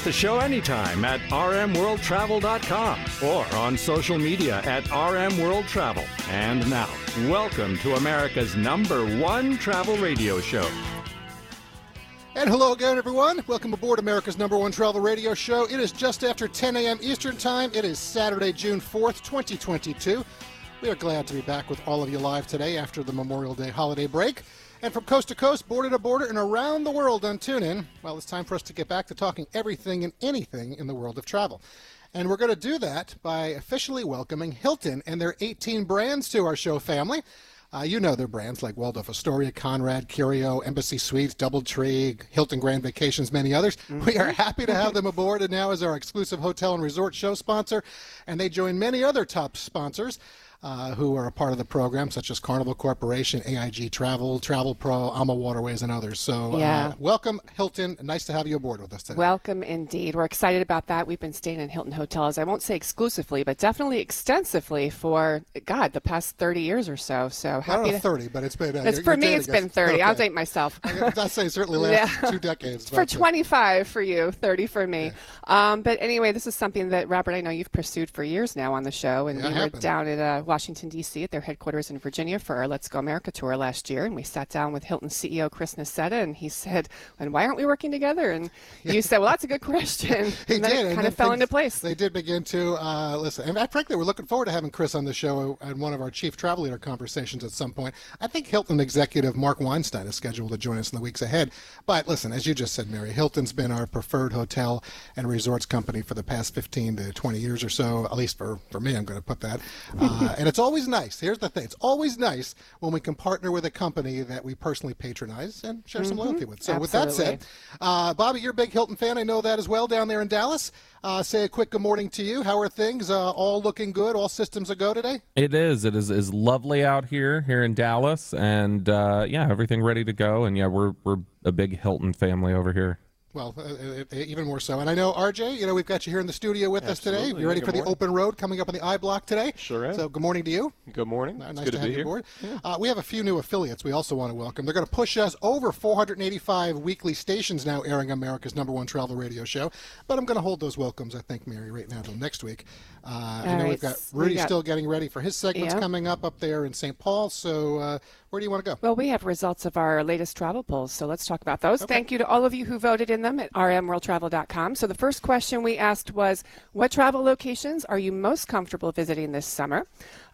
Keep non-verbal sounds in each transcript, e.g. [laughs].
With the show anytime at rmworldtravel.com or on social media at rmworldtravel. And now, welcome to America's number one travel radio show. And hello again, everyone. Welcome aboard America's number one travel radio show. It is just after 10 a.m. Eastern Time. It is Saturday, June 4th, 2022. We are glad to be back with all of you live today after the Memorial Day holiday break. And from coast to coast, border to border, and around the world on TuneIn, well, it's time for us to get back to talking everything and anything in the world of travel. And we're going to do that by officially welcoming Hilton and their 18 brands to our show family. Uh, you know their brands like Waldorf Astoria, Conrad, Curio, Embassy Suites, Doubletree, Hilton Grand Vacations, many others. Mm-hmm. We are happy to have [laughs] them aboard and now as our exclusive hotel and resort show sponsor. And they join many other top sponsors uh, who are a part of the program, such as Carnival Corporation, AIG Travel, Travel Pro, AmaWaterways, and others. So, uh, yeah. Uh, welcome, Hilton. Nice to have you aboard with us today. Welcome indeed. We're excited about that. We've been staying in Hilton hotels, I won't say exclusively, but definitely extensively for, God, the past 30 years or so. So happy I don't know, to, 30, but it's been. Uh, it's, for me, it's been 30. Okay. I'll date myself. [laughs] I'd say certainly [laughs] last yeah. two decades. for 25 for you, 30 for me. Yeah. Um, but anyway, this is something that, Robert, I know you've pursued for years now on the show. And yeah, we were down at uh, Washington, D.C at their headquarters in Virginia for our Let's Go America tour last year, and we sat down with Hilton CEO Chris Nassetta, and he said, "And why aren't we working together?" And you said, "Well, that's a good question." [laughs] he and did, it kind of fell into place. They did begin to uh, listen, and frankly, we're looking forward to having Chris on the show and one of our chief travel leader conversations at some point. I think Hilton executive Mark Weinstein is scheduled to join us in the weeks ahead. But listen, as you just said, Mary, Hilton's been our preferred hotel and resorts company for the past 15 to 20 years or so, at least for, for me, I'm going to put that. Uh, and it's always nice here's the thing it's always nice when we can partner with a company that we personally patronize and share some mm-hmm. loyalty with. So, Absolutely. with that said, uh, Bobby, you're a big Hilton fan. I know that as well down there in Dallas. Uh, say a quick good morning to you. How are things? Uh, all looking good? All systems a go today? It is. It is is lovely out here here in Dallas, and uh, yeah, everything ready to go. And yeah, we're we're a big Hilton family over here. Well, uh, uh, uh even more so. And I know, RJ, you know, we've got you here in the studio with Absolutely. us today. You ready for the open road coming up on the I block today? Sure am. So, good morning to you. Good morning. nice good to, have you here. aboard. Yeah. Uh, we have a few new affiliates we also want to welcome. They're going to push us over 485 weekly stations now airing America's number one travel radio show. But I'm going to hold those welcomes, I think, Mary, right now until next week. Uh, I know right. we've got Rudy we got... still getting ready for his segments yep. coming up up there in St. Paul. So, uh, where do you want to go? Well, we have results of our latest travel polls, so let's talk about those. Okay. Thank you to all of you who voted in them at rmworldtravel.com. So the first question we asked was, what travel locations are you most comfortable visiting this summer?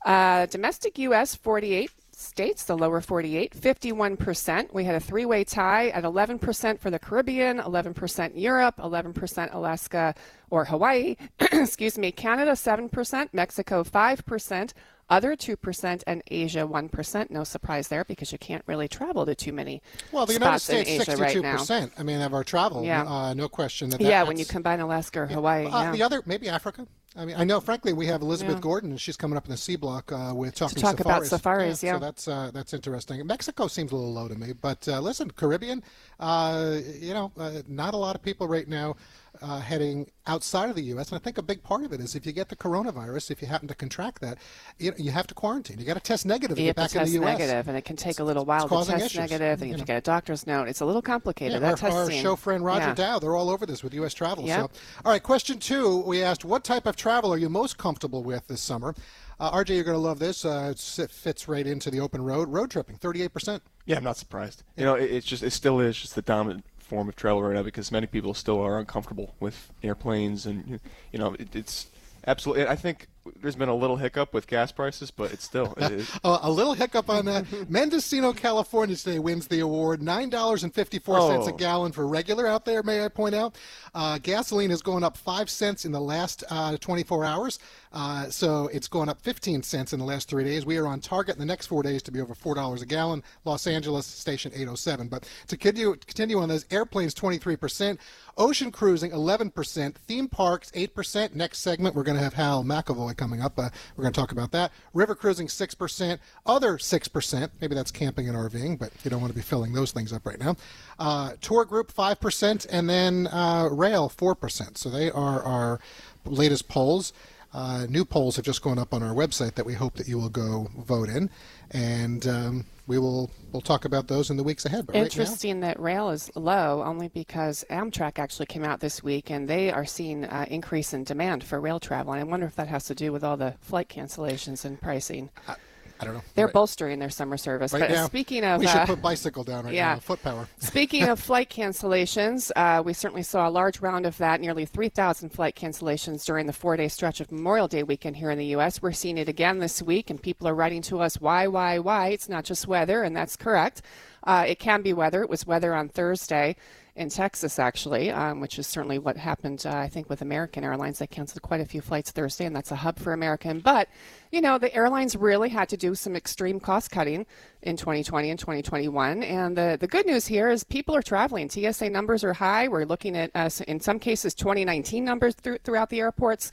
Uh, domestic U.S. 48 states, the lower 48, 51%. We had a three way tie at 11% for the Caribbean, 11% Europe, 11% Alaska or Hawaii, [clears throat] excuse me, Canada 7%, Mexico 5%, other 2%, and Asia 1%. No surprise there because you can't really travel to too many Well, the United States, 62%, right I mean, of our travel. Yeah. Uh, no question. That, that yeah, when you combine Alaska or Hawaii. Uh, yeah. The other, maybe Africa. I mean, I know. Frankly, we have Elizabeth yeah. Gordon, and she's coming up in the C block uh, with talking to talk safaris. about safaris. Yeah, yeah. so that's uh, that's interesting. Mexico seems a little low to me, but uh, listen, Caribbean, uh, you know, uh, not a lot of people right now uh, heading outside of the U.S. And I think a big part of it is if you get the coronavirus, if you happen to contract that, you, know, you have to quarantine. You got to test negative you to get back to in the U.S. negative, and it can take it's, a little while to test issues. negative. And you have to get a doctor's note. It's a little complicated. Yeah, that our, our show friend Roger yeah. Dow, they're all over this with U.S. travel. Yep. So, all right, question two, we asked, what type of travel are you most comfortable with this summer? Uh, RJ, you're going to love this. Uh, it fits right into the open road. Road tripping, 38%. Yeah, I'm not surprised. You know, it, it's just it still is just the dominant form of travel right now because many people still are uncomfortable with airplanes and you know it, it's absolutely. I think there's been a little hiccup with gas prices, but it's still it is. [laughs] a little hiccup on that. [laughs] Mendocino, California today wins the award. nine dollars and fifty four cents four oh. a gallon for regular out there. May I point out? Uh, gasoline is going up five cents in the last uh, 24 hours. Uh, so it's going up 15 cents in the last three days. We are on target in the next four days to be over four dollars a gallon. Los Angeles station 807. But to continue, continue on those airplanes, 23 percent. Ocean cruising, 11 percent. Theme parks, 8 percent. Next segment, we're going to have Hal McEvoy coming up. Uh, we're going to talk about that. River cruising, 6%. Other 6%. Maybe that's camping and RVing, but you don't want to be filling those things up right now. Uh, tour group, 5%. And then uh, rail, 4%. So they are our latest polls. Uh, new polls have just gone up on our website that we hope that you will go vote in, and um, we will we'll talk about those in the weeks ahead. But Interesting right now, that rail is low, only because Amtrak actually came out this week, and they are seeing uh, increase in demand for rail travel. And I wonder if that has to do with all the flight cancellations and pricing. Uh, I don't know. They're right. bolstering their summer service. Right but now, speaking of, we should uh, put bicycle down right yeah. now. Foot power. [laughs] speaking of flight cancellations, uh, we certainly saw a large round of that. Nearly 3,000 flight cancellations during the four-day stretch of Memorial Day weekend here in the U.S. We're seeing it again this week, and people are writing to us, "Why, why, why?" It's not just weather, and that's correct. Uh, it can be weather. It was weather on Thursday in Texas, actually, um, which is certainly what happened, uh, I think, with American Airlines. They canceled quite a few flights Thursday, and that's a hub for American. But, you know, the airlines really had to do some extreme cost cutting in 2020 and 2021. And the, the good news here is people are traveling. TSA numbers are high. We're looking at, uh, in some cases, 2019 numbers th- throughout the airports.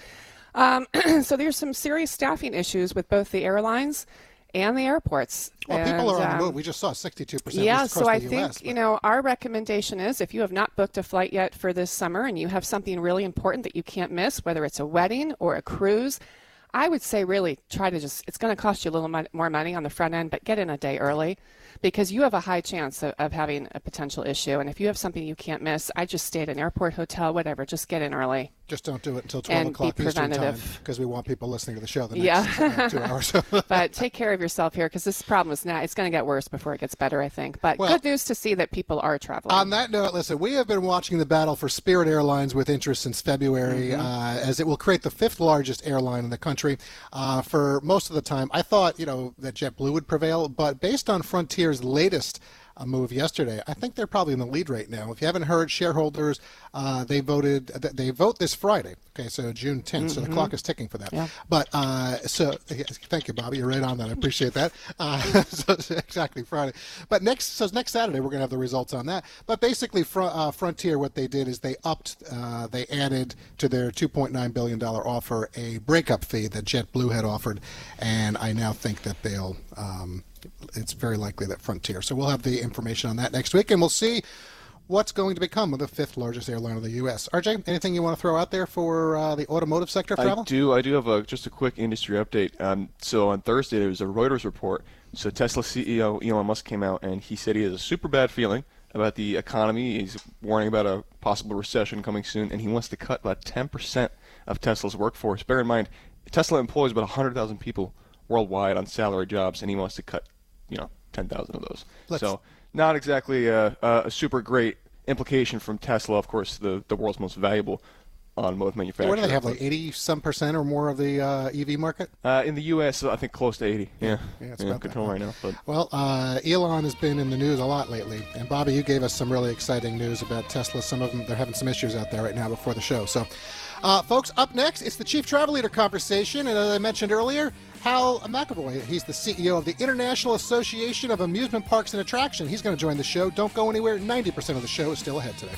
Um, [clears throat] so there's some serious staffing issues with both the airlines and the airports. Well, and, people are on um, the move. We just saw 62% Yeah, so I US, think, but... you know, our recommendation is if you have not booked a flight yet for this summer and you have something really important that you can't miss, whether it's a wedding or a cruise, I would say really try to just, it's going to cost you a little more money on the front end, but get in a day early because you have a high chance of, of, having a potential issue. And if you have something you can't miss, I just stay at an airport, hotel, whatever. Just get in early. Just don't do it until 12 o'clock Eastern time because we want people listening to the show the next yeah. uh, two [laughs] hours. [laughs] but take care of yourself here because this problem is now, it's going to get worse before it gets better, I think. But well, good news to see that people are traveling. On that note, listen, we have been watching the battle for Spirit Airlines with interest since February mm-hmm. uh, as it will create the fifth largest airline in the country. Uh, for most of the time, I thought, you know, that JetBlue would prevail, but based on Frontier's latest a move yesterday. I think they're probably in the lead right now. If you haven't heard, shareholders uh, they voted. They vote this Friday. Okay, so June 10th. Mm-hmm. So the mm-hmm. clock is ticking for that. Yeah. But uh, so thank you, Bobby. You're right on that. I appreciate that. Uh, [laughs] so exactly Friday. But next, so next Saturday we're gonna have the results on that. But basically, Fr- uh, Frontier, what they did is they upped. Uh, they added to their 2.9 billion dollar offer a breakup fee that JetBlue had offered, and I now think that they'll. Um, it's very likely that Frontier. So we'll have the information on that next week, and we'll see what's going to become of the fifth largest airline in the U.S. RJ, anything you want to throw out there for uh, the automotive sector travel? I do. I do have a, just a quick industry update. Um, so on Thursday, there was a Reuters report. So Tesla CEO Elon Musk came out and he said he has a super bad feeling about the economy. He's warning about a possible recession coming soon, and he wants to cut about 10% of Tesla's workforce. Bear in mind, Tesla employs about 100,000 people worldwide on salary jobs, and he wants to cut you know, 10,000 of those. Let's so not exactly a, a, super great implication from Tesla, of course, the, the world's most valuable automotive manufacturer. What do they have, like 80 some percent or more of the uh, EV market? Uh, in the U.S., I think close to 80. Yeah, yeah, it's yeah, about control right now. But. Well, uh, Elon has been in the news a lot lately, and Bobby, you gave us some really exciting news about Tesla. Some of them they're having some issues out there right now before the show. So, uh, folks, up next, it's the Chief Travel Leader conversation, and as I mentioned earlier. Hal McEvoy. He's the CEO of the International Association of Amusement Parks and Attraction. He's going to join the show. Don't go anywhere. 90% of the show is still ahead today.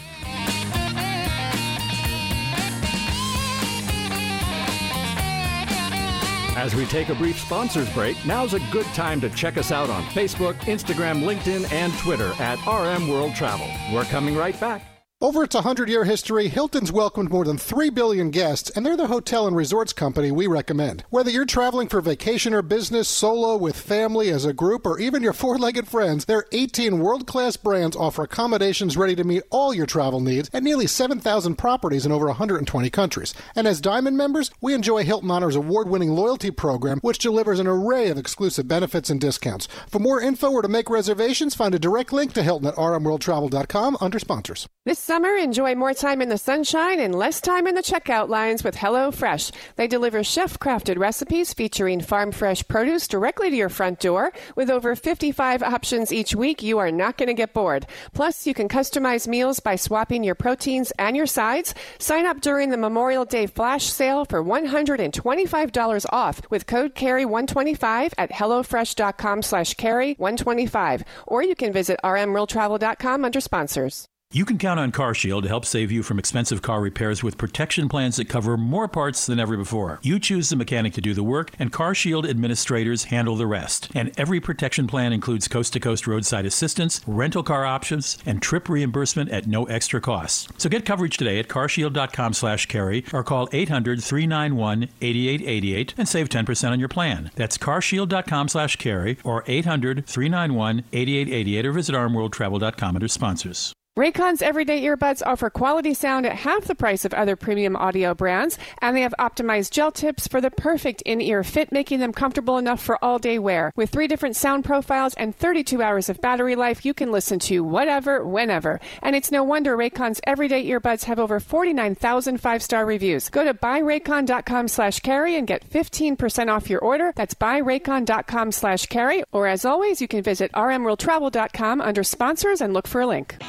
As we take a brief sponsors break, now's a good time to check us out on Facebook, Instagram, LinkedIn, and Twitter at RM World Travel. We're coming right back. Over its 100 year history, Hilton's welcomed more than 3 billion guests, and they're the hotel and resorts company we recommend. Whether you're traveling for vacation or business, solo, with family, as a group, or even your [laughs] four legged friends, their 18 world class brands offer accommodations ready to meet all your travel needs at nearly 7,000 properties in over 120 countries. And as Diamond members, we enjoy Hilton Honors award winning loyalty program, which delivers an array of exclusive benefits and discounts. For more info or to make reservations, find a direct link to Hilton at rmworldtravel.com under sponsors. This summer, enjoy more time in the sunshine and less time in the checkout lines with HelloFresh. They deliver chef crafted recipes featuring farm fresh produce directly to your front door. With over 55 options each week, you are not going to get bored. Plus, you can customize meals by swapping your proteins and your sides. Sign up during the Memorial Day flash sale for $125 off with code CAREY125 at HelloFresh.com slash CAREY125. Or you can visit rmworldtravel.com under sponsors. You can count on CarShield to help save you from expensive car repairs with protection plans that cover more parts than ever before. You choose the mechanic to do the work, and CarShield administrators handle the rest. And every protection plan includes coast to coast roadside assistance, rental car options, and trip reimbursement at no extra cost. So get coverage today at carshield.com slash carey or call 800 391 8888 and save 10% on your plan. That's carshield.com slash carey or 800 391 8888 or visit rmworldtravel.com under sponsors. Raycon's everyday earbuds offer quality sound at half the price of other premium audio brands, and they have optimized gel tips for the perfect in ear fit, making them comfortable enough for all day wear. With three different sound profiles and 32 hours of battery life, you can listen to whatever, whenever. And it's no wonder Raycon's everyday earbuds have over 49,000 five star reviews. Go to buyraycon.com slash carey and get 15% off your order. That's buyraycon.com slash carey. Or as always, you can visit rmworldtravel.com under sponsors and look for a link.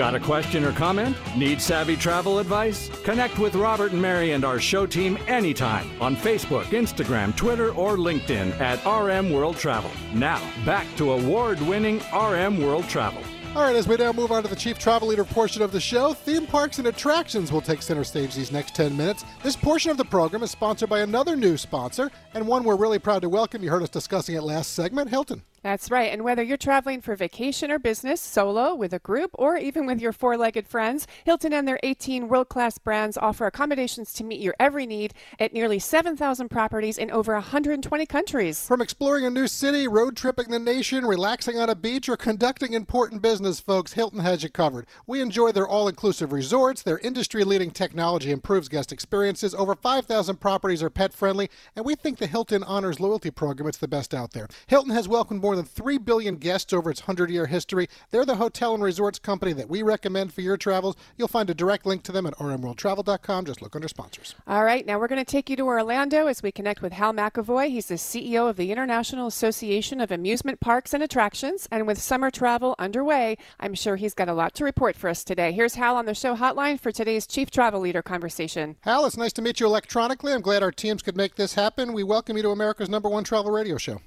Got a question or comment? Need savvy travel advice? Connect with Robert and Mary and our show team anytime on Facebook, Instagram, Twitter, or LinkedIn at RM World Travel. Now, back to award winning RM World Travel. All right, as we now move on to the chief travel leader portion of the show, theme parks and attractions will take center stage these next 10 minutes. This portion of the program is sponsored by another new sponsor, and one we're really proud to welcome. You heard us discussing it last segment, Hilton. That's right. And whether you're traveling for vacation or business, solo, with a group, or even with your four legged friends, Hilton and their 18 world class brands offer accommodations to meet your every need at nearly 7,000 properties in over 120 countries. From exploring a new city, road tripping the nation, relaxing on a beach, or conducting important business, folks, Hilton has you covered. We enjoy their all inclusive resorts. Their industry leading technology improves guest experiences. Over 5,000 properties are pet friendly, and we think the Hilton Honors Loyalty Program is the best out there. Hilton has welcomed more than 3 billion guests over its 100 year history. They're the hotel and resorts company that we recommend for your travels. You'll find a direct link to them at rmworldtravel.com. Just look under sponsors. All right, now we're going to take you to Orlando as we connect with Hal McEvoy. He's the CEO of the International Association of Amusement Parks and Attractions. And with summer travel underway, I'm sure he's got a lot to report for us today. Here's Hal on the show hotline for today's Chief Travel Leader conversation. Hal, it's nice to meet you electronically. I'm glad our teams could make this happen. We welcome you to America's number one travel radio show.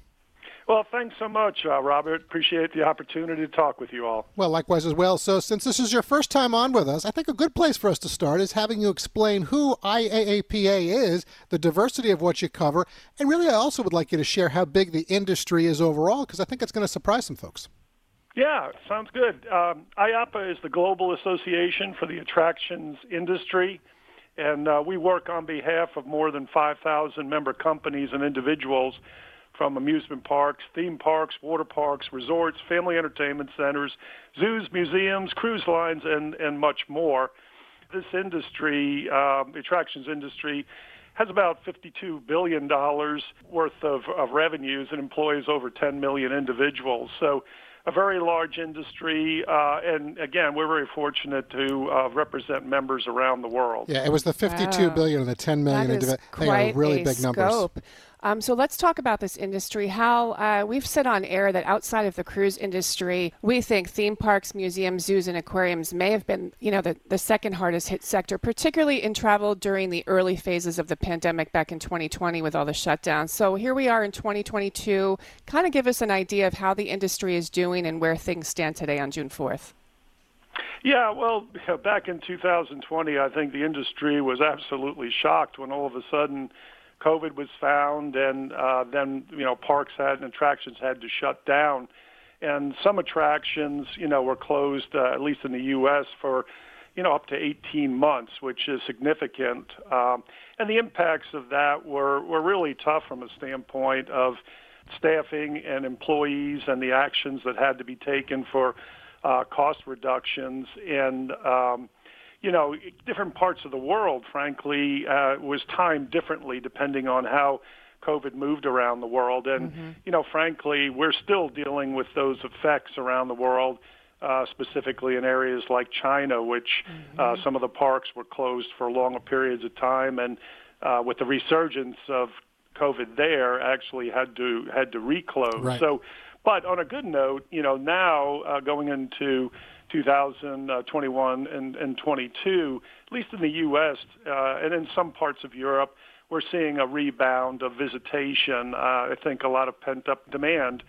Well, thanks so much, uh, Robert. Appreciate the opportunity to talk with you all. Well, likewise as well. So, since this is your first time on with us, I think a good place for us to start is having you explain who IAAPA is, the diversity of what you cover, and really, I also would like you to share how big the industry is overall, because I think it's going to surprise some folks. Yeah, sounds good. Um, IAAPA is the global association for the attractions industry, and uh, we work on behalf of more than 5,000 member companies and individuals from amusement parks, theme parks, water parks, resorts, family entertainment centers, zoos, museums, cruise lines, and, and much more. This industry, uh, the attractions industry, has about $52 billion worth of, of revenues and employs over 10 million individuals. So a very large industry, uh, and again, we're very fortunate to uh, represent members around the world. Yeah, it was the fifty-two wow. billion and the 10 million. That is indiv- quite they are really a big numbers. Um, so let's talk about this industry. Hal, uh, we've said on air that outside of the cruise industry, we think theme parks, museums, zoos, and aquariums may have been, you know, the, the second hardest hit sector, particularly in travel during the early phases of the pandemic back in 2020 with all the shutdowns. So here we are in 2022. Kind of give us an idea of how the industry is doing and where things stand today on June 4th. Yeah, well, [laughs] back in 2020, I think the industry was absolutely shocked when all of a sudden COVID was found, and uh, then you know parks had and attractions had to shut down, and some attractions you know were closed uh, at least in the U.S. for you know up to 18 months, which is significant. Um, and the impacts of that were were really tough from a standpoint of staffing and employees and the actions that had to be taken for uh, cost reductions and um, you know, different parts of the world, frankly, uh, was timed differently depending on how COVID moved around the world. And, mm-hmm. you know, frankly, we're still dealing with those effects around the world, uh, specifically in areas like China, which mm-hmm. uh, some of the parks were closed for longer periods of time. And uh, with the resurgence of COVID there, actually had to had to reclose. Right. So, but on a good note, you know, now uh, going into 2021 and, and 22, at least in the U.S. Uh, and in some parts of Europe, we're seeing a rebound of visitation. Uh, I think a lot of pent up demand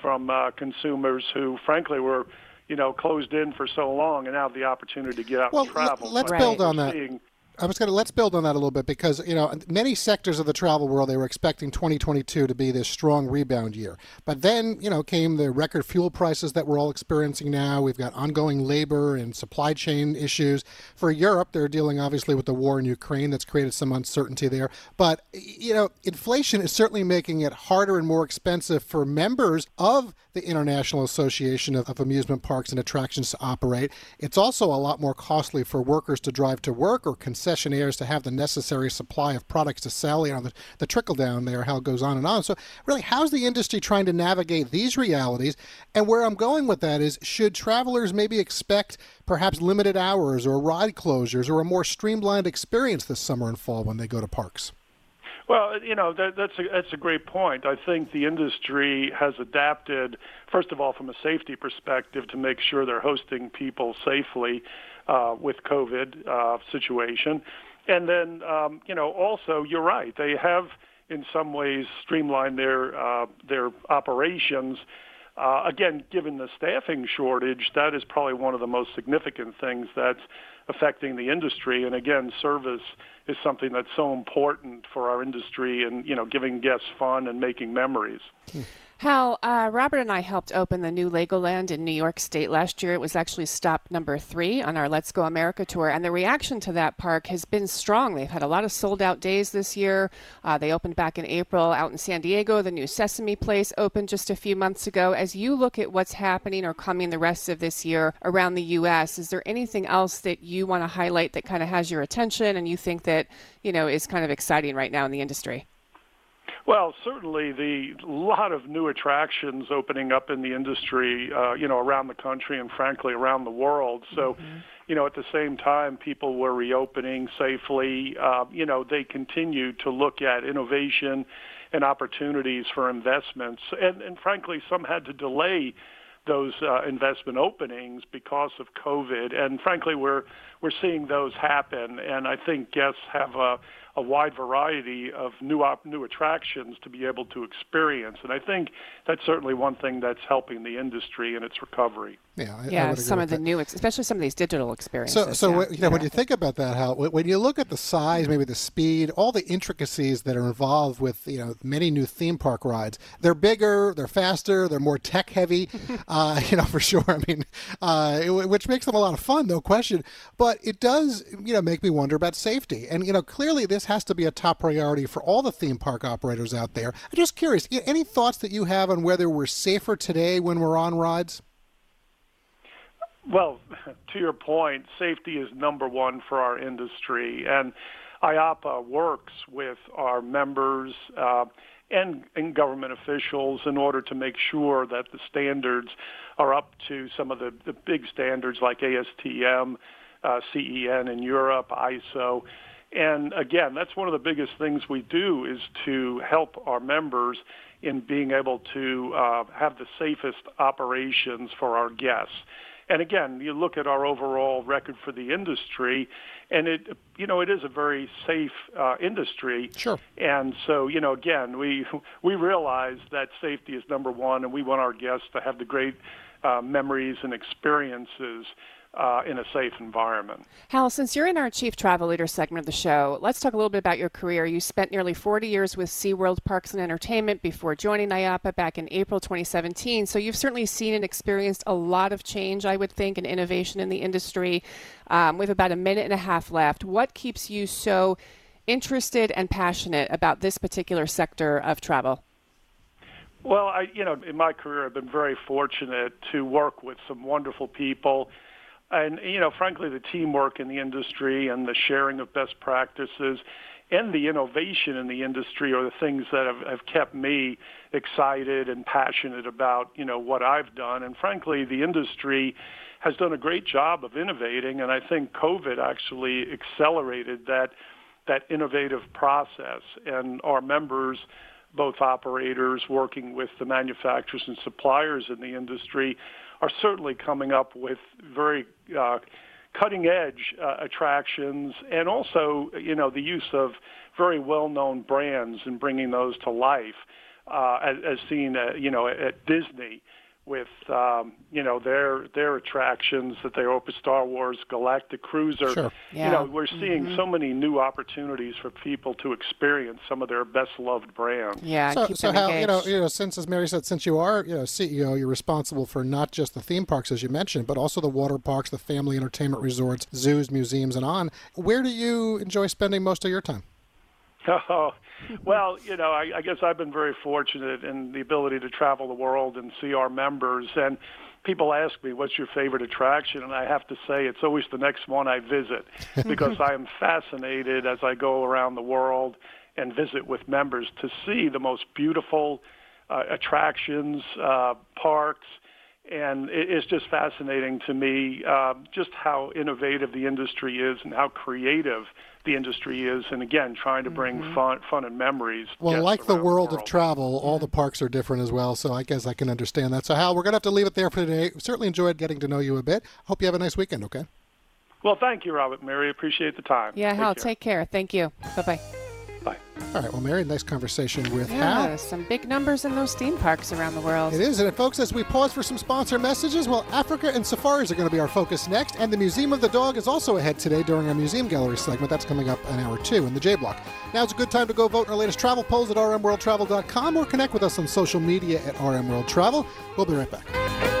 from uh, consumers who, frankly, were you know closed in for so long and now have the opportunity to get out well, and travel. Let's right. build on that. Seeing, I was going to let's build on that a little bit because you know many sectors of the travel world they were expecting 2022 to be this strong rebound year, but then you know came the record fuel prices that we're all experiencing now. We've got ongoing labor and supply chain issues for Europe. They're dealing obviously with the war in Ukraine that's created some uncertainty there. But you know inflation is certainly making it harder and more expensive for members of the International Association of, of Amusement Parks and Attractions to operate. It's also a lot more costly for workers to drive to work or concessionaires to have the necessary supply of products to sell. You know, the, the trickle down there, how it goes on and on. So, really, how's the industry trying to navigate these realities? And where I'm going with that is should travelers maybe expect perhaps limited hours or ride closures or a more streamlined experience this summer and fall when they go to parks? Well, you know that, that's a that's a great point. I think the industry has adapted, first of all, from a safety perspective, to make sure they're hosting people safely uh, with COVID uh, situation, and then um, you know also you're right. They have in some ways streamlined their uh, their operations. Uh, again, given the staffing shortage, that is probably one of the most significant things that's affecting the industry. And again, service is something that's so important for our industry and you know giving guests fun and making memories. Hal, uh, Robert and I helped open the new Legoland in New York State last year. It was actually stop number three on our Let's Go America tour, and the reaction to that park has been strong. They've had a lot of sold out days this year. Uh, they opened back in April out in San Diego. The new Sesame Place opened just a few months ago. As you look at what's happening or coming the rest of this year around the U.S., is there anything else that you want to highlight that kind of has your attention and you think that you know is kind of exciting right now in the industry? Well, certainly the lot of new attractions opening up in the industry, uh, you know, around the country and frankly around the world. So, mm-hmm. you know, at the same time, people were reopening safely. Uh, you know, they continued to look at innovation and opportunities for investments, and, and frankly, some had to delay those uh, investment openings because of COVID. And frankly, we're we're seeing those happen, and I think guests have a a wide variety of new op- new attractions to be able to experience. And I think that's certainly one thing that's helping the industry in its recovery. Yeah, I, yeah, I some of the that. new, especially some of these digital experiences. So, so yeah. you know, yeah. when you think about that, how when you look at the size, maybe the speed, all the intricacies that are involved with you know many new theme park rides, they're bigger, they're faster, they're more tech heavy, [laughs] uh, [laughs] you know for sure. I mean, uh, which makes them a lot of fun, no question. But it does, you know, make me wonder about safety. And you know, clearly this has to be a top priority for all the theme park operators out there. I'm just curious, any thoughts that you have on whether we're safer today when we're on rides? Well, [laughs] to your point, safety is number one for our industry, and IAAPA works with our members uh, and, and government officials in order to make sure that the standards are up to some of the, the big standards like ASTM, uh, CEN in Europe, ISO. And again, that's one of the biggest things we do is to help our members in being able to uh, have the safest operations for our guests. And again, you look at our overall record for the industry, and it, you know, it is a very safe uh, industry. Sure. And so, you know, again, we we realize that safety is number one, and we want our guests to have the great uh, memories and experiences uh, in a safe environment. Hal, since you're in our Chief Travel Leader segment of the show, let's talk a little bit about your career. You spent nearly 40 years with SeaWorld Parks and Entertainment before joining IAAPA back in April 2017. So you've certainly seen and experienced a lot of change, I would think, and innovation in the industry. Um, we have about a minute and a half left. What keeps you so interested and passionate about this particular sector of travel? Well, I, you know, in my career, I've been very fortunate to work with some wonderful people and you know, frankly, the teamwork in the industry and the sharing of best practices and the innovation in the industry are the things that have, have kept me excited and passionate about you know what I've done. And frankly, the industry has done a great job of innovating, and I think COVID actually accelerated that that innovative process. And our members both operators working with the manufacturers and suppliers in the industry are certainly coming up with very uh, cutting edge uh, attractions and also you know the use of very well known brands and bringing those to life uh, as, as seen uh, you know at Disney with um, you know their their attractions that they open Star Wars Galactic Cruiser. Sure. Yeah. You know, we're seeing Mhm. so many new opportunities for people to experience some of their best loved brands. Yeah, So, so them how you know, you know, since as Mary said, since you are you know CEO, you're responsible for not just the theme parks as you mentioned, but also the water parks, the family entertainment resorts, zoos, museums, and on. Where do you enjoy spending most of your time? [laughs] Oh, well, you know, I, I guess I've been very fortunate in the ability to travel the world and see our members. And people ask me, what's your favorite attraction? And I have to say, it's always the next one I visit [laughs] because I am fascinated as I go around the world and visit with members to see the most beautiful uh, attractions, uh, parks. And it- it's just fascinating to me uh, just how innovative the industry is and how creative the industry is. And again, trying to bring fun, fun and memories. Well, like the around world of travel, all the parks are different as well. So I guess I can understand that. So Hal, we're gonna have to leave it there for today. Certainly enjoyed getting to know you a bit. Hope you have a nice weekend. Okay. Well, thank you, Robert. Mary, appreciate the time. yeah, Hal, care. take care. Thank you. Bye bye. All right. Well, Mary, nice conversation with Hal. Yeah, some big numbers in those theme parks around the world. It is, and folks, as we pause for some sponsor messages, well, Africa and safaris are going to be our focus next, and the Museum of the Dog is also ahead today during our Museum Gallery segment. That's coming up an hour two in the J Block. Now it's a good time to go vote in our latest travel polls at rmworldtravel.com or connect with us on social media at rmworldtravel. We'll be right back.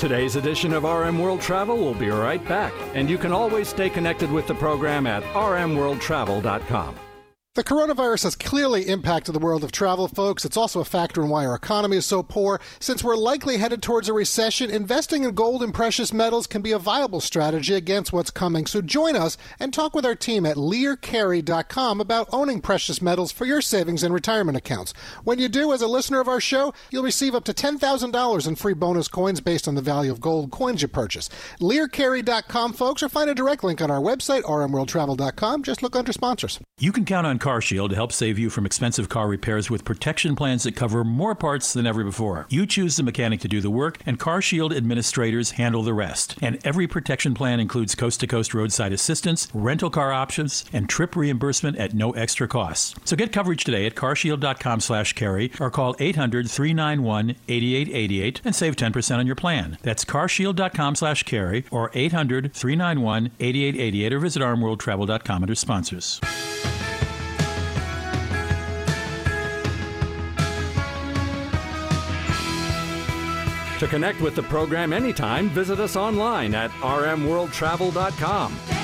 Today's edition of RM World Travel will be right back, and you can always stay connected with the program at rmworldtravel.com. The coronavirus has clearly impacted the world of travel, folks. It's also a factor in why our economy is so poor. Since we're likely headed towards a recession, investing in gold and precious metals can be a viable strategy against what's coming. So join us and talk with our team at learcarey.com about owning precious metals for your savings and retirement accounts. When you do, as a listener of our show, you'll receive up to $10,000 in free bonus coins based on the value of gold coins you purchase. Learcarey.com, folks, or find a direct link on our website, rmworldtravel.com. Just look under sponsors. You can count on CarShield to help save you from expensive car repairs with protection plans that cover more parts than ever before. You choose the mechanic to do the work, and CarShield administrators handle the rest. And every protection plan includes coast to coast roadside assistance, rental car options, and trip reimbursement at no extra cost. So get coverage today at carshield.com slash carey or call 800 391 8888 and save 10% on your plan. That's carshield.com slash carey or 800 391 8888 or visit rmworldtravel.com under sponsors. To connect with the program anytime, visit us online at rmworldtravel.com.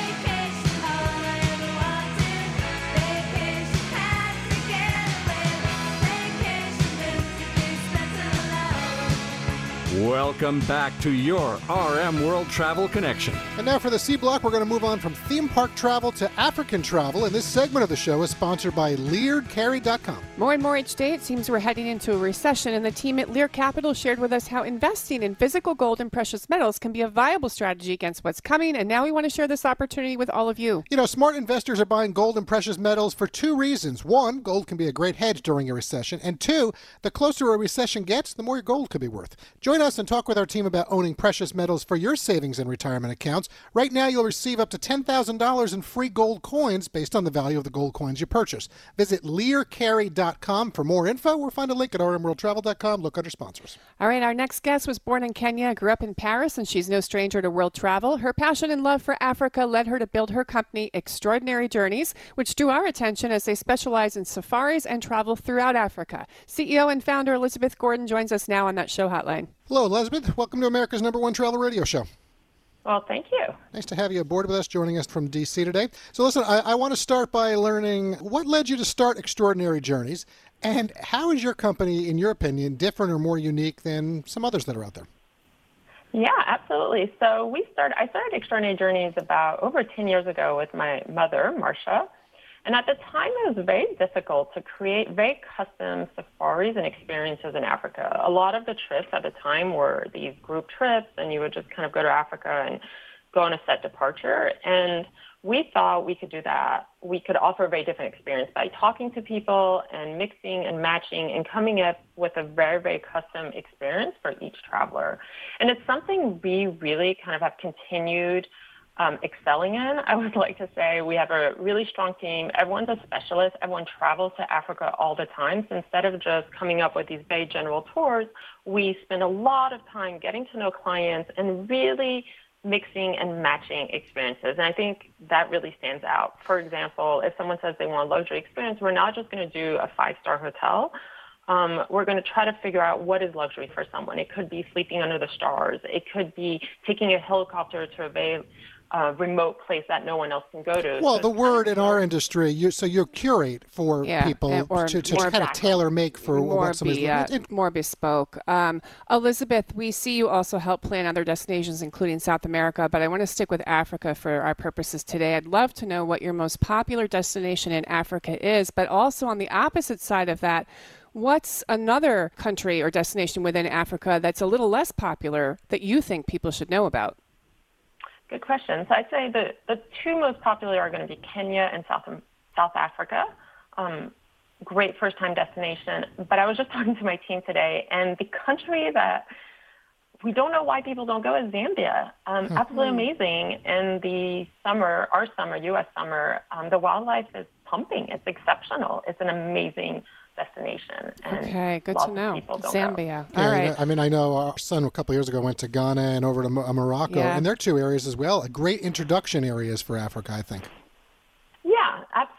Welcome back to your RM World Travel Connection. And now for the C block, we're going to move on from theme park travel to African travel. And this segment of the show is sponsored by LearCarey.com. More and more each day, it seems we're heading into a recession, and the team at Lear Capital shared with us how investing in physical gold and precious metals can be a viable strategy against what's coming. And now we want to share this opportunity with all of you. You know, smart investors are buying gold and precious metals for two reasons. One, gold can be a great hedge during a recession. And two, the closer a recession gets, the more your gold could be worth. Join us and talk with our team about owning precious metals for your savings and retirement accounts. Right now, you'll receive up to $10,000 in free gold coins based on the value of the gold coins you purchase. Visit learcarey.com for more info or find a link at rmworldtravel.com. Look under sponsors. All right, our next guest was born in Kenya, grew up in Paris, and she's no stranger to world travel. Her passion and love for Africa led her to build her company, Extraordinary Journeys, which drew our attention as they specialize in safaris and travel throughout Africa. CEO and founder Elizabeth Gordon joins us now on that show hotline. Hello, Elizabeth. Welcome to America's number one travel radio show. Well, thank you. Nice to have you aboard with us, joining us from DC today. So, listen, I, I want to start by learning what led you to start Extraordinary Journeys, and how is your company, in your opinion, different or more unique than some others that are out there? Yeah, absolutely. So we started. I started Extraordinary Journeys about over 10 years ago with my mother, Marcia. And at the time, it was very difficult to create very custom safaris and experiences in Africa. A lot of the trips at the time were these group trips, and you would just kind of go to Africa and go on a set departure. And we thought we could do that. We could offer a very different experience by talking to people and mixing and matching and coming up with a very, very custom experience for each traveler. And it's something we really kind of have continued um, excelling in. I would [laughs] like to say we have a really strong team. Everyone's a specialist. Everyone travels to Africa all the time. So instead of just coming up with these very general tours, we spend a lot of time getting to know clients and really mixing and matching experiences. And I think that really stands out. For example, if someone says they want a luxury experience, we're not just going to do a five star hotel. Um, we're going to try to figure out what is luxury for someone. It could be sleeping under the stars. It could be taking a helicopter to a uh, remote place that no one else can go to. Well, so the word in our industry, you, so you curate for yeah, people to, to kind of tailor make for more what somebody's be, uh, more bespoke. Um, Elizabeth, we see you also help plan other destinations, including South America, but I want to stick with Africa for our purposes today. I'd love to know what your most popular destination in Africa is, but also on the opposite side of that, What's another country or destination within Africa that's a little less popular that you think people should know about? Good question. So I'd say the, the two most popular are going to be Kenya and South, South Africa. Um, great first time destination. But I was just [laughs] talking to my team today, and the country that we don't know why people don't go is Zambia. Um, mm-hmm. Absolutely amazing. And the summer, our summer, U.S. summer, um, the wildlife is pumping. It's exceptional. It's an amazing destination. okay, good to know. Zambia. Go. All yeah, right. I mean, I know our son a couple years ago went to Ghana and over to uh, Morocco, yeah. and they're two areas as well. Great introduction areas for Africa, I think.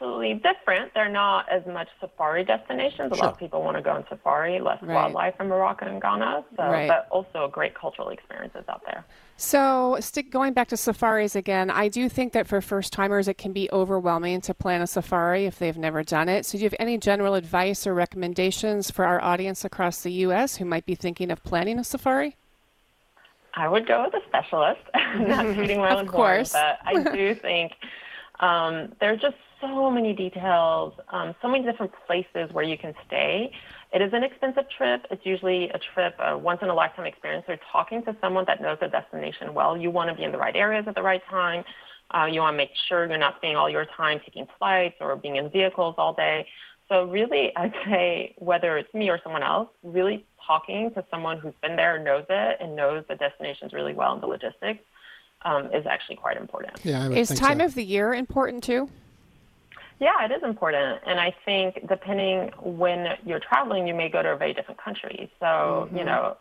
Absolutely different. They're not as much safari destinations. A sure. lot of people want to go on safari, less right. wildlife in Morocco and Ghana, so, right. but also great cultural experiences out there. So, stick going back to safaris again. I do think that for first timers, it can be overwhelming to plan a safari if they've never done it. So, do you have any general advice or recommendations for our audience across the U.S. who might be thinking of planning a safari? I would go with a specialist. [laughs] Not [laughs] tooting my own horn, but I do think [laughs] um, there are just so many details, um, so many different places where you can stay. It is an expensive trip. It's usually a trip, a once in a lifetime experience. You're talking to someone that knows the destination well. You want to be in the right areas at the right time. Uh, you want to make sure you're not spending all your time taking flights or being in vehicles all day. So really, [laughs] I'd say whether it's me or someone else, really talking to someone who's been there, knows it, and knows the destinations really well and the logistics um, is actually quite important. Yeah, is time so. of the year important too? Yeah, it is important. And I think depending when you're traveling, you may go to a very different country. So, mm-hmm. you know,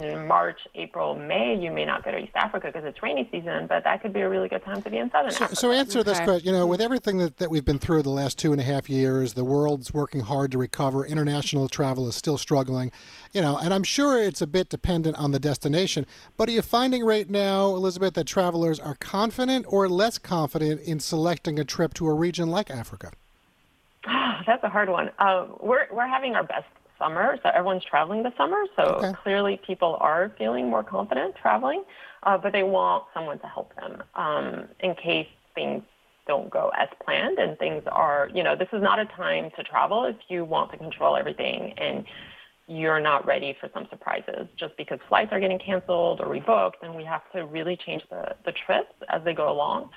in March, April, May, you may not go to East Africa because it's rainy season, but that could be a really good time to be in Southern so, Africa. So answer okay. this question. You know, with everything that, that we've been through the last two and a half years, the world's working hard to recover. International travel is still struggling. You know, and I'm sure it's a bit dependent on the destination. But are you finding right now, Elizabeth, that travelers are confident or less confident in selecting a trip to a region like Africa? Oh, [sighs] that's a hard one. Uh, we're we're having our best summer, so everyone's traveling this summer. So okay. clearly, people are feeling more confident traveling, uh, but they want someone to help them um, in case things don't go as planned and things are. You know, this is not a time to travel if you want to control everything and you're not ready for some surprises just because flights are getting canceled or rebooked and we have to really change the, the trips as they go along.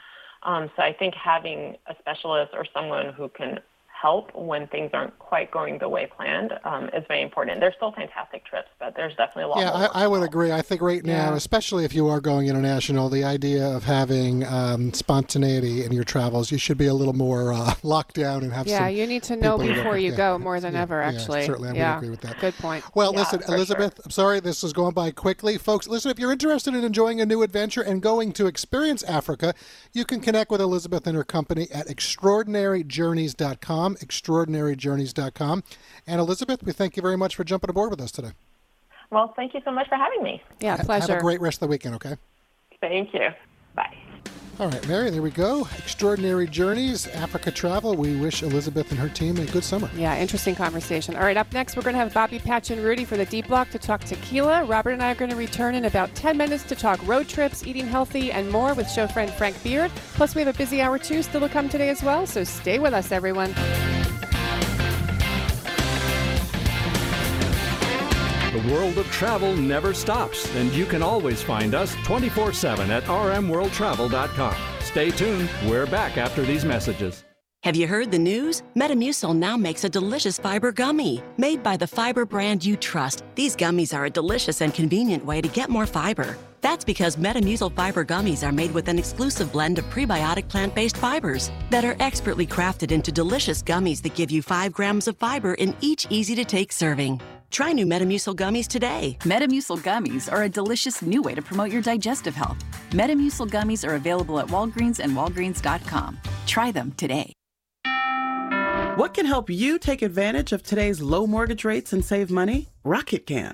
Um, so I think having a specialist or someone who can help when things aren't quite going the way planned um, is very important. They're still fantastic trips, but there's definitely a lot. Yeah, I, I, would agree. I think right now, yeah. especially if you are going international, the idea of having um, spontaneity in your travels, you should be a little more uh, [laughs] locked down and have. Yeah, you need to know before you yeah. go more than yeah, ever. Actually, yeah, certainly, I yeah. would agree with that. Good point. Well, listen, Elizabeth. Sure. I'm sorry this is going by quickly, folks. Listen, if you're interested in enjoying a new adventure and going to experience Africa, you can connect with Elizabeth and her company at extraordinaryjourneys.com. Extraordinary journeys.com. And Elizabeth, we thank you very much for jumping aboard with us today. Well, thank you so much for having me. Yeah, pleasure. Have a great rest of the weekend, okay? Thank you. Bye. All right, Mary, there we go. Extraordinary Journeys, Africa Travel. We wish Elizabeth and her team a good summer. Yeah, interesting conversation. All right, up next, we're going to have Bobby Patch and Rudy for the D Block to talk tequila. Robert and I are going to return in about 10 minutes to talk road trips, eating healthy, and more with show friend Frank Beard. Plus, we have a busy hour, too, still to come today as well. So stay with us, everyone. The world of travel never stops, and you can always find us 24 7 at rmworldtravel.com. Stay tuned. We're back after these messages. Have you heard the news? Metamucil now makes a delicious fiber gummy. Made by the fiber brand you trust, these gummies are a delicious and convenient way to get more fiber. That's because Metamucil fiber gummies are made with an exclusive blend of prebiotic plant based fibers that are expertly crafted into delicious gummies that give you 5 grams of fiber in each easy to take serving. Try new Metamucil gummies today. Metamucil gummies are a delicious new way to promote your digestive health. Metamucil gummies are available at Walgreens and Walgreens.com. Try them today. What can help you take advantage of today's low mortgage rates and save money? Rocket can.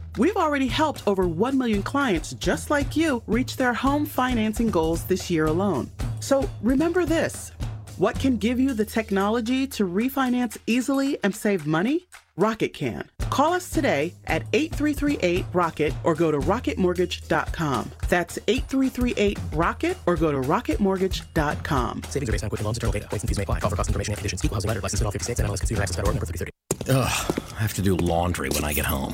We've already helped over 1 million clients just like you reach their home financing goals this year alone. So remember this what can give you the technology to refinance easily and save money? Rocket can. Call us today at 8338 Rocket or go to rocketmortgage.com. That's 8338 Rocket or go to rocketmortgage.com. Savings are based on Quicken Loans, internal data. Points and fees may apply. Call for cost information and conditions. Equal housing letter. License in all 50 states and MLS Consumer Access number 330. Ugh, I have to do laundry when I get home.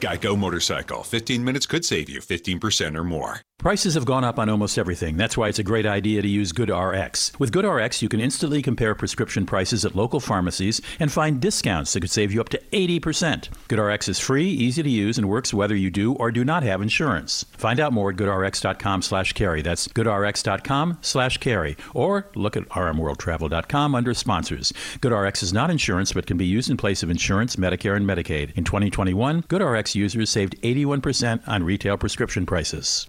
Geico Motorcycle. 15 minutes could save you 15% or more. Prices have gone up on almost everything. That's why it's a great idea to use GoodRx. With GoodRx, you can instantly compare prescription prices at local pharmacies and find discounts that could save you up to 80%. GoodRx is free, easy to use, and works whether you do or do not have insurance. Find out more at goodrx.com slash carey. That's goodrx.com slash carey. Or look at rmworldtravel.com under sponsors. GoodRx is not insurance but can be used in place of insurance, Medicare, and Medicaid. In 2021, GoodRx users saved 81% on retail prescription prices.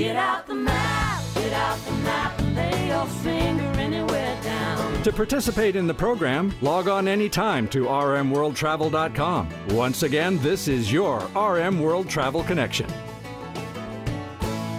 Get out the map, get out the map, and lay your finger anywhere down. To participate in the program, log on anytime to rmworldtravel.com. Once again, this is your RM World Travel Connection.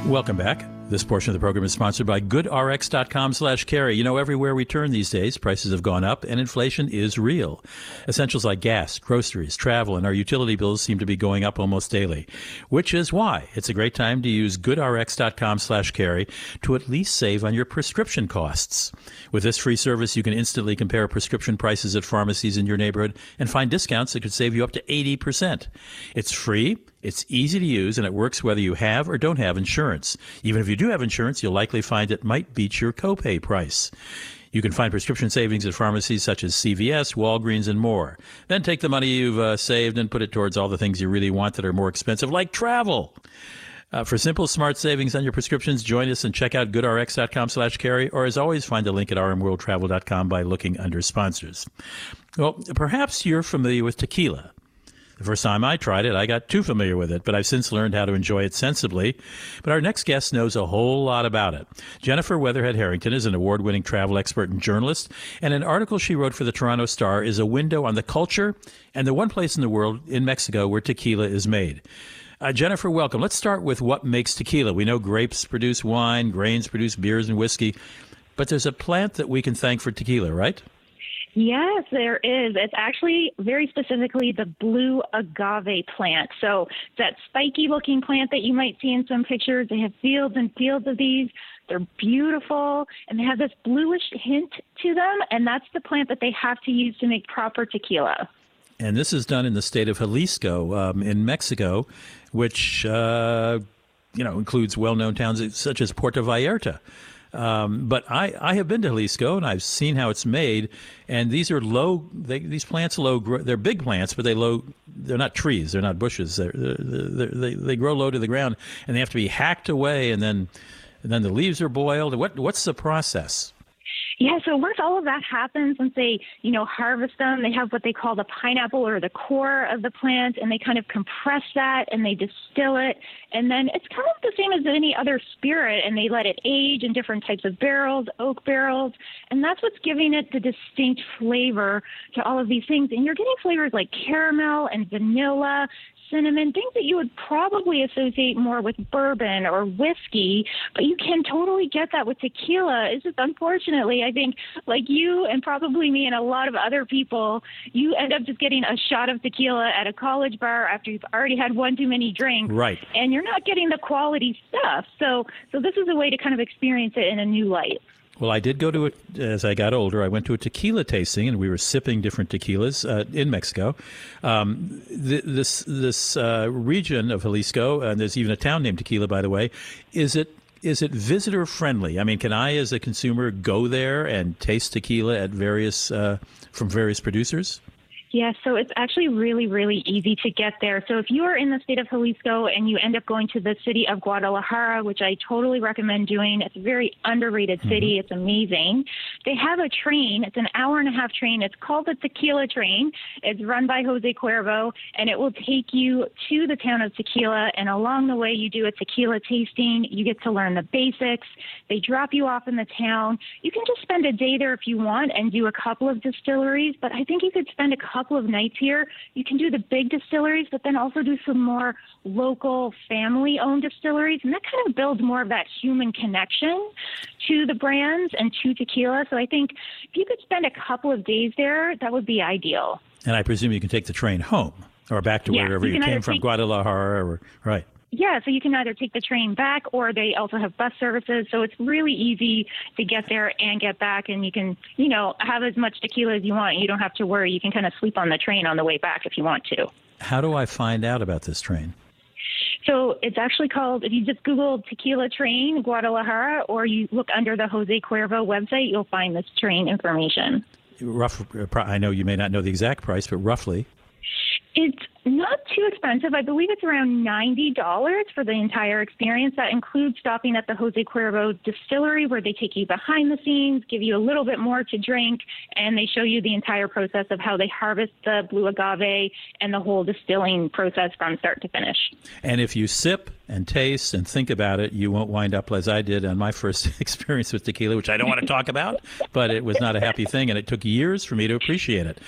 Welcome back. This portion of the program is sponsored by goodrx.com slash carey. You know, everywhere we turn these days, prices have gone up and inflation is real. Essentials like gas, groceries, travel, and our utility bills seem to be going up almost daily, which is why it's a great time to use goodrx.com slash carey to at least save on your prescription costs. With this free service, you can instantly compare prescription prices at pharmacies in your neighborhood and find discounts that could save you up to 80%. It's free. It's easy to use and it works whether you have or don't have insurance. Even if you do have insurance, you'll likely find it might beat your copay price. You can find prescription savings at pharmacies such as CVS, Walgreens, and more. Then take the money you've uh, saved and put it towards all the things you really want that are more expensive, like travel. Uh, for simple, smart savings on your prescriptions, join us and check out goodrx.com slash carey, or as always, find a link at rmworldtravel.com by looking under sponsors. Well, perhaps you're familiar with tequila. The first time I tried it, I got too familiar with it, but I've since learned how to enjoy it sensibly. But our next guest knows a whole lot about it. Jennifer Weatherhead Harrington is an award winning travel expert and journalist, and an article she wrote for the Toronto Star is a window on the culture and the one place in the world, in Mexico, where tequila is made. Uh, Jennifer, welcome. Let's start with what makes tequila. We know grapes produce wine, grains produce beers and whiskey, but there's a plant that we can thank for tequila, right? Yes, there is. It's actually very specifically the blue agave plant. So that spiky looking plant that you might see in some pictures. They have fields and fields of these. They're beautiful and they have this bluish hint to them, and that's the plant that they have to use to make proper tequila. And this is done in the state of Jalisco um, in Mexico, which uh, you know includes well-known towns such as Puerto Vallarta. Um, but I, I have been to Jalisco and I've seen how it's made, and these are low. They, these plants low. They're big plants, but they low. They're not trees. They're not bushes. They're, they're, they they grow low to the ground, and they have to be hacked away, and then and then the leaves are boiled. What what's the process? Yeah, so once all of that happens, once they, you know, harvest them, they have what they call the pineapple or the core of the plant, and they kind of compress that and they distill it. And then it's kind of the same as any other spirit, and they let it age in different types of barrels, oak barrels. And that's what's giving it the distinct flavor to all of these things. And you're getting flavors like caramel and vanilla, cinnamon, things that you would probably associate more with bourbon or whiskey, but you can totally get that with tequila. It's just unfortunately, I think, like you and probably me and a lot of other people, you end up just getting a shot of tequila at a college bar after you've already had one too many drinks. Right. And you're not getting the quality stuff. So so this is a way to kind of experience it in a new light. Well, I did go to it as I got older. I went to a tequila tasting, and we were sipping different tequilas uh, in Mexico. Um, th- this this uh, region of Jalisco, and there's even a town named Tequila, by the way. Is it is it visitor friendly? I mean, can I, as a consumer, go there and taste tequila at various uh, from various producers? Yeah, so it's actually really, really easy to get there. So if you are in the state of Jalisco and you end up going to the city of Guadalajara, which I totally recommend doing, it's a very underrated mm-hmm. city. It's amazing. They have a train. It's an hour and a half train. It's called the Tequila Train. It's run by Jose Cuervo, and it will take you to the town of Tequila. And along the way, you do a tequila tasting. You get to learn the basics. They drop you off in the town. You can just spend a day there if you want and do a couple of distilleries, but I think you could spend a couple of nights here. You can do the big distilleries, but then also do some more local family owned distilleries. And that kind of builds more of that human connection to the brands and to tequila. So I think if you could spend a couple of days there, that would be ideal. And I presume you can take the train home or back to Yeah, wherever you you, came from, take- Guadalajara, or right. Yeah, so you can either take the train back or they also have bus services. So it's really easy to get there and get back. And you can, you know, have as much tequila as you want. You don't have to worry. You can kind of sleep on the train on the way back if you want to. How do I find out about this train? So it's actually called, if you just Google Tequila Train Guadalajara or you look under the Jose Cuervo website, you'll find this train information. Rough. uh, I know you may not know the exact price, but roughly. It's not too expensive. I believe it's around $90 for the entire experience. That includes stopping at the Jose Cuervo distillery where they take you behind the scenes, give you a little bit more to drink, and they show you the entire process of how they harvest the blue agave and the whole distilling process from start to finish. And if you sip and taste and think about it, you won't wind up as I did on my first [laughs] experience with tequila, which I don't want to talk about, but it was not a happy thing, and it took years for me to appreciate it.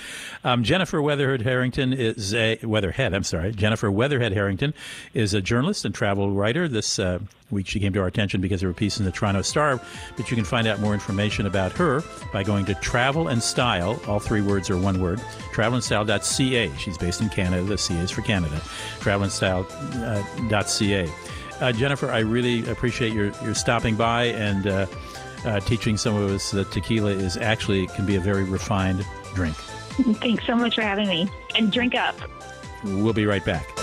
Um, Jennifer Weatherhead Harrington is a Weatherhead. I'm sorry, Jennifer Weatherhead Harrington is a journalist and travel writer. This uh, week she came to our attention because of her piece in the Toronto Star. But you can find out more information about her by going to Travel and Style. All three words are one word. Travelandstyle.ca. She's based in Canada. The CA is for Canada. Travelandstyle.ca. Uh, Jennifer, I really appreciate your, your stopping by and uh, uh, teaching some of us that tequila is actually can be a very refined drink. [laughs] Thanks so much for having me. And drink up. We'll be right back.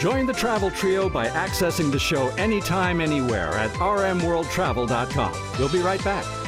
Join the travel trio by accessing the show anytime, anywhere at rmworldtravel.com. We'll be right back.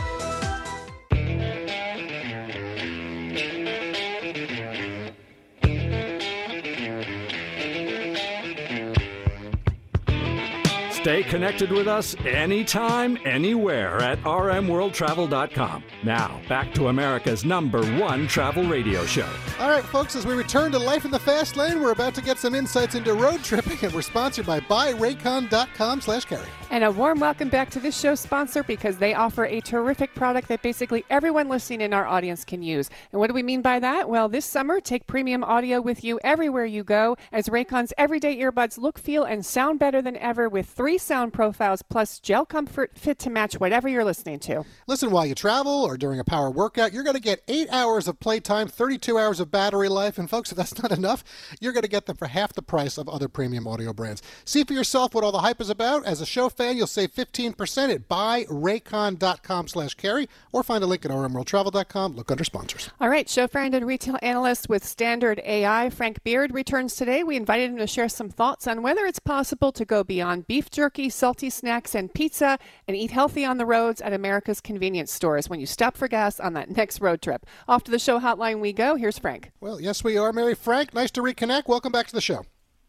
Connected with us anytime, anywhere at rmworldtravel.com. Now, back to America's number one travel radio show. All right, folks, as we return to Life in the Fast Lane, we're about to get some insights into road tripping, and we're sponsored by buyraycon.com slash carey. And a warm welcome back to this show's sponsor because they offer a terrific product that basically everyone listening in our audience can use. And what do we mean by that? Well, this summer, take premium audio with you everywhere you go as Raycon's everyday earbuds look, feel, and sound better than ever with three sound profiles plus gel comfort fit to match whatever you're listening to. Listen while you travel or during a power workout. You're going to get eight hours of playtime, 32 hours of battery life. And folks, if that's not enough, you're going to get them for half the price of other premium audio brands. See for yourself what all the hype is about. As a show fan, you'll save 15% at buyraycon.com slash carey or find a link at rmworldtravel.com. Look under sponsors. All right, show friend and retail analyst with Standard AI, Frank Beard, returns today. We invited him to share some thoughts on whether it's possible to go beyond beef jerky, salty snacks, and pizza and eat healthy on the roads at America's convenience stores when you stop for gas on that next road trip. Off to the show hotline we go. Here's Frank. Well, yes, we are, Mary Frank. Nice to reconnect. Welcome back to the show.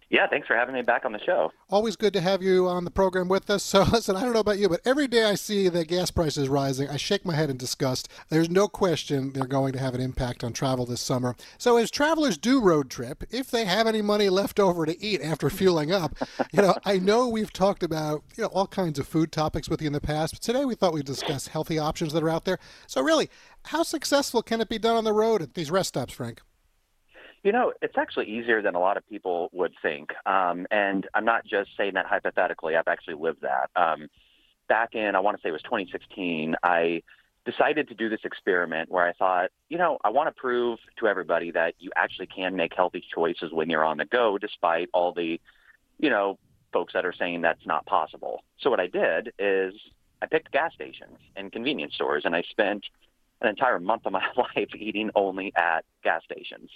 Yeah, thanks for having me back on the show. Always good to have you on the program with us. [laughs] So, listen, I don't know about you, but every day I see the gas prices rising, I shake my head in disgust. There's no question they're going to have an impact on travel this summer. So, as travelers do road trip, if they have any money left over to eat after [laughs] fueling up, you know, I know we've talked about you know all kinds of food topics with you in the past, but today we thought we'd discuss healthy options that are out there. So, really, how successful can it be done on the road at these rest stops, Frank? You know, it's actually easier than a lot of people would think. Um, and I'm not just saying that hypothetically, I've actually lived that. Um, back in, I want to say it was 2016, I decided to do this experiment where I thought, you know, I want to prove to everybody that you actually can make healthy choices when you're on the go, despite all the, you know, folks that are saying that's not possible. So what I did is I picked gas stations and convenience stores, and I spent an entire month of my [laughs] life eating only at gas stations.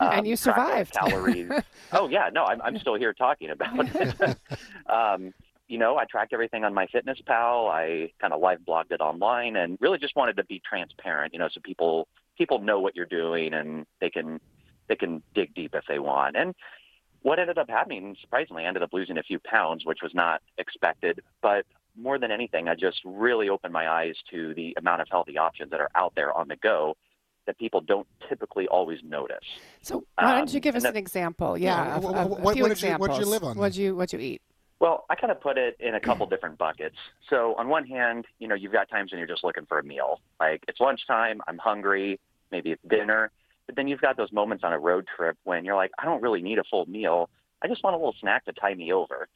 And you tracked all the survived. Calories. [laughs] oh yeah, no, I'm I'm still here talking about [laughs] it. [laughs] um, you know, I tracked everything on MyFitnessPal. I kind of live blogged it online, and really just wanted to be transparent. You know, so people people know what you're doing, and they can they can dig deep if they want. And what ended up happening, surprisingly, I ended up losing a few pounds, which was not expected. But more than anything, I just really opened my eyes to the amount of healthy options that are out there on the go that people don't typically always notice. So why don't Um, you give us and an example? Yeah, Yeah, of- wh- of a what- few what did you- examples. what did you live on What'd you What'd you eat? Well, I kind of put it in a couple different buckets. So on one hand, you know, you've got times when you're just looking for a meal. Like it's lunchtime, I'm hungry, maybe it's dinner. But then you've got those moments on a road trip when you're like, I don't really need a full meal. I just want a little snack to tie me over.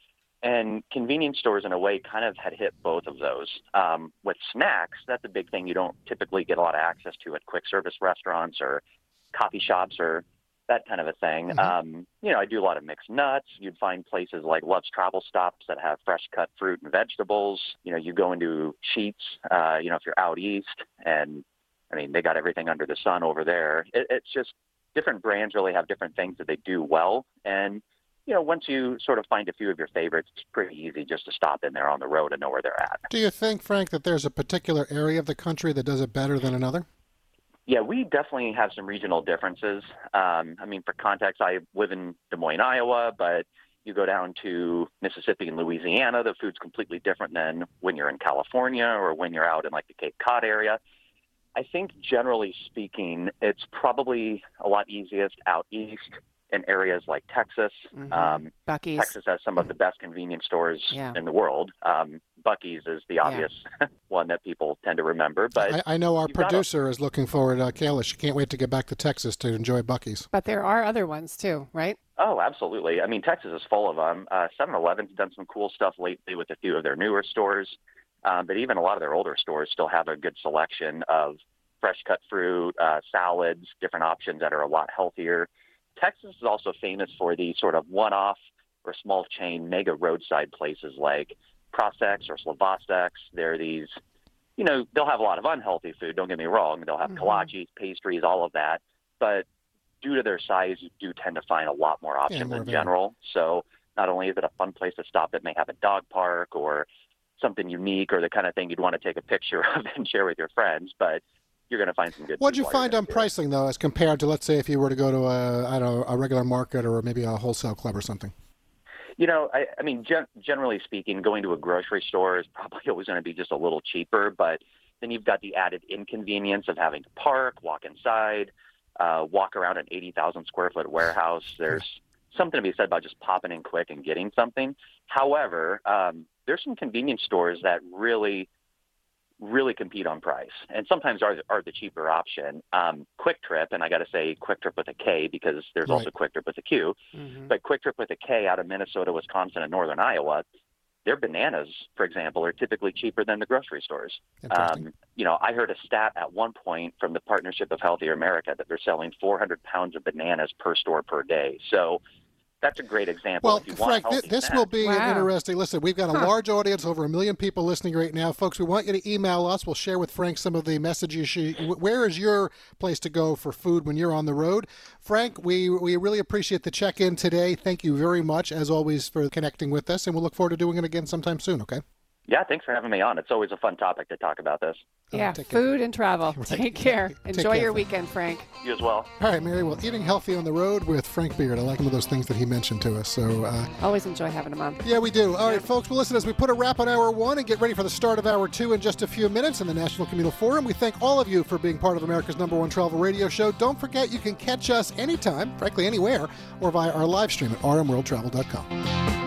And convenience stores, in a way, kind of had hit both of those. Um, with snacks, that's a big thing you don't typically get a lot of access to at quick service restaurants or coffee shops or that kind of a thing. Um, you know, I do a lot of mixed nuts. You'd find places like Love's Travel Stops that have fresh cut fruit and vegetables. You know, you go into Sheetz, uh, you know, if you're out east, and I mean, they got everything under the sun over there. It, it's just different brands really have different things that they do well. And, you know, once you sort of find a few of your favorites, it's pretty easy just to stop in there on the road and know where they're at. Do you think, Frank, that there's a particular area of the country that does it better than another? Yeah, we definitely have some regional differences. Um, I mean, for context, I live in Des Moines, Iowa, but you go down to Mississippi and Louisiana, the food's completely different than when you're in California or when you're out in like the Cape Cod area. I think generally speaking, it's probably a lot easiest out east in areas like Texas. Mhm. Um, Buc-ee's. Texas has some of the best convenience stores Yeah. in the world. Um, Buc-ee's is the obvious [laughs] one that people tend to remember, but I, I know our you've a- producer is looking forward, uh, Kayla. She can't wait to get back to Texas to enjoy Buc-ee's. But there are other ones too, right? Oh, absolutely. I mean, Texas is full of them. Uh, 7-Eleven's done some cool stuff lately with a few of their newer stores, um, but even a lot of their older stores still have a good selection of fresh cut fruit, uh, salads, different options that are a lot healthier. Texas is also famous for the sort of one-off or small chain mega roadside places like Prasek's or Slovacek's. They're these, you know, they'll have a lot of unhealthy food. Don't get me wrong. They'll have Mhm. kolaches, pastries, all of that, but due to their size, you do tend to find a lot more options more in general. So not only is it a fun place to stop that may have a dog park or something unique or the kind of thing you'd want to take a picture [laughs] of and share with your friends, but you're going to find some good. What'd you find on pricing, though, as compared to, let's say, if you were to go to a, I don't know, a regular market or maybe a wholesale club or something? You know, I, I mean, gen- generally speaking, going to a grocery store is probably [laughs] always going to be just a little cheaper, but then you've got the added inconvenience of having to park, walk inside, uh, walk around an 80,000 square foot warehouse. There's something to be said about just popping in quick and getting something. However, um, there's some convenience stores that really really compete on price and sometimes are, are the cheaper option. Um, Kwik Trip, and I got to say Kwik Trip with a K because there's Right. also QuikTrip with a Q, but Kwik Trip with a K out of Minnesota, Wisconsin, and northern Iowa, their bananas, for example, are typically cheaper than the grocery stores. Um, you know, I heard a stat at one point from the Partnership of Healthier America that they're selling 400 pounds of bananas per store per day. So that's a great example. Well, if you Frank, thi- healthy this will be an interesting. Listen, we've got a large audience, over a million people listening right now, folks. We want you to email us. We'll share with Frank some of the messages. She, where is your place to go for food when you're on the road? Frank, we we really appreciate the check in today. Thank you very much, as always, for connecting with us, and we'll look forward to doing it again sometime soon. Okay. Yeah, thanks for having me on. It's always a fun topic to talk about this. Yeah, food and travel. [laughs] Take care. Enjoy care, your Frank. weekend, Frank. You as well. All right, Mary. Well, eating healthy on the road with Frank Beard. I like some of those things that he mentioned to us. So. Uh, Always enjoy having him on. Yeah, we do. All right, folks. Well, listen, as we put a wrap on hour one and get ready for the start of hour two in just a few minutes in the National Communal Forum, we thank all of you for being part of America's number one travel radio show. Don't forget, you can catch us anytime, frankly, anywhere, or via our live stream at rmworldtravel.com.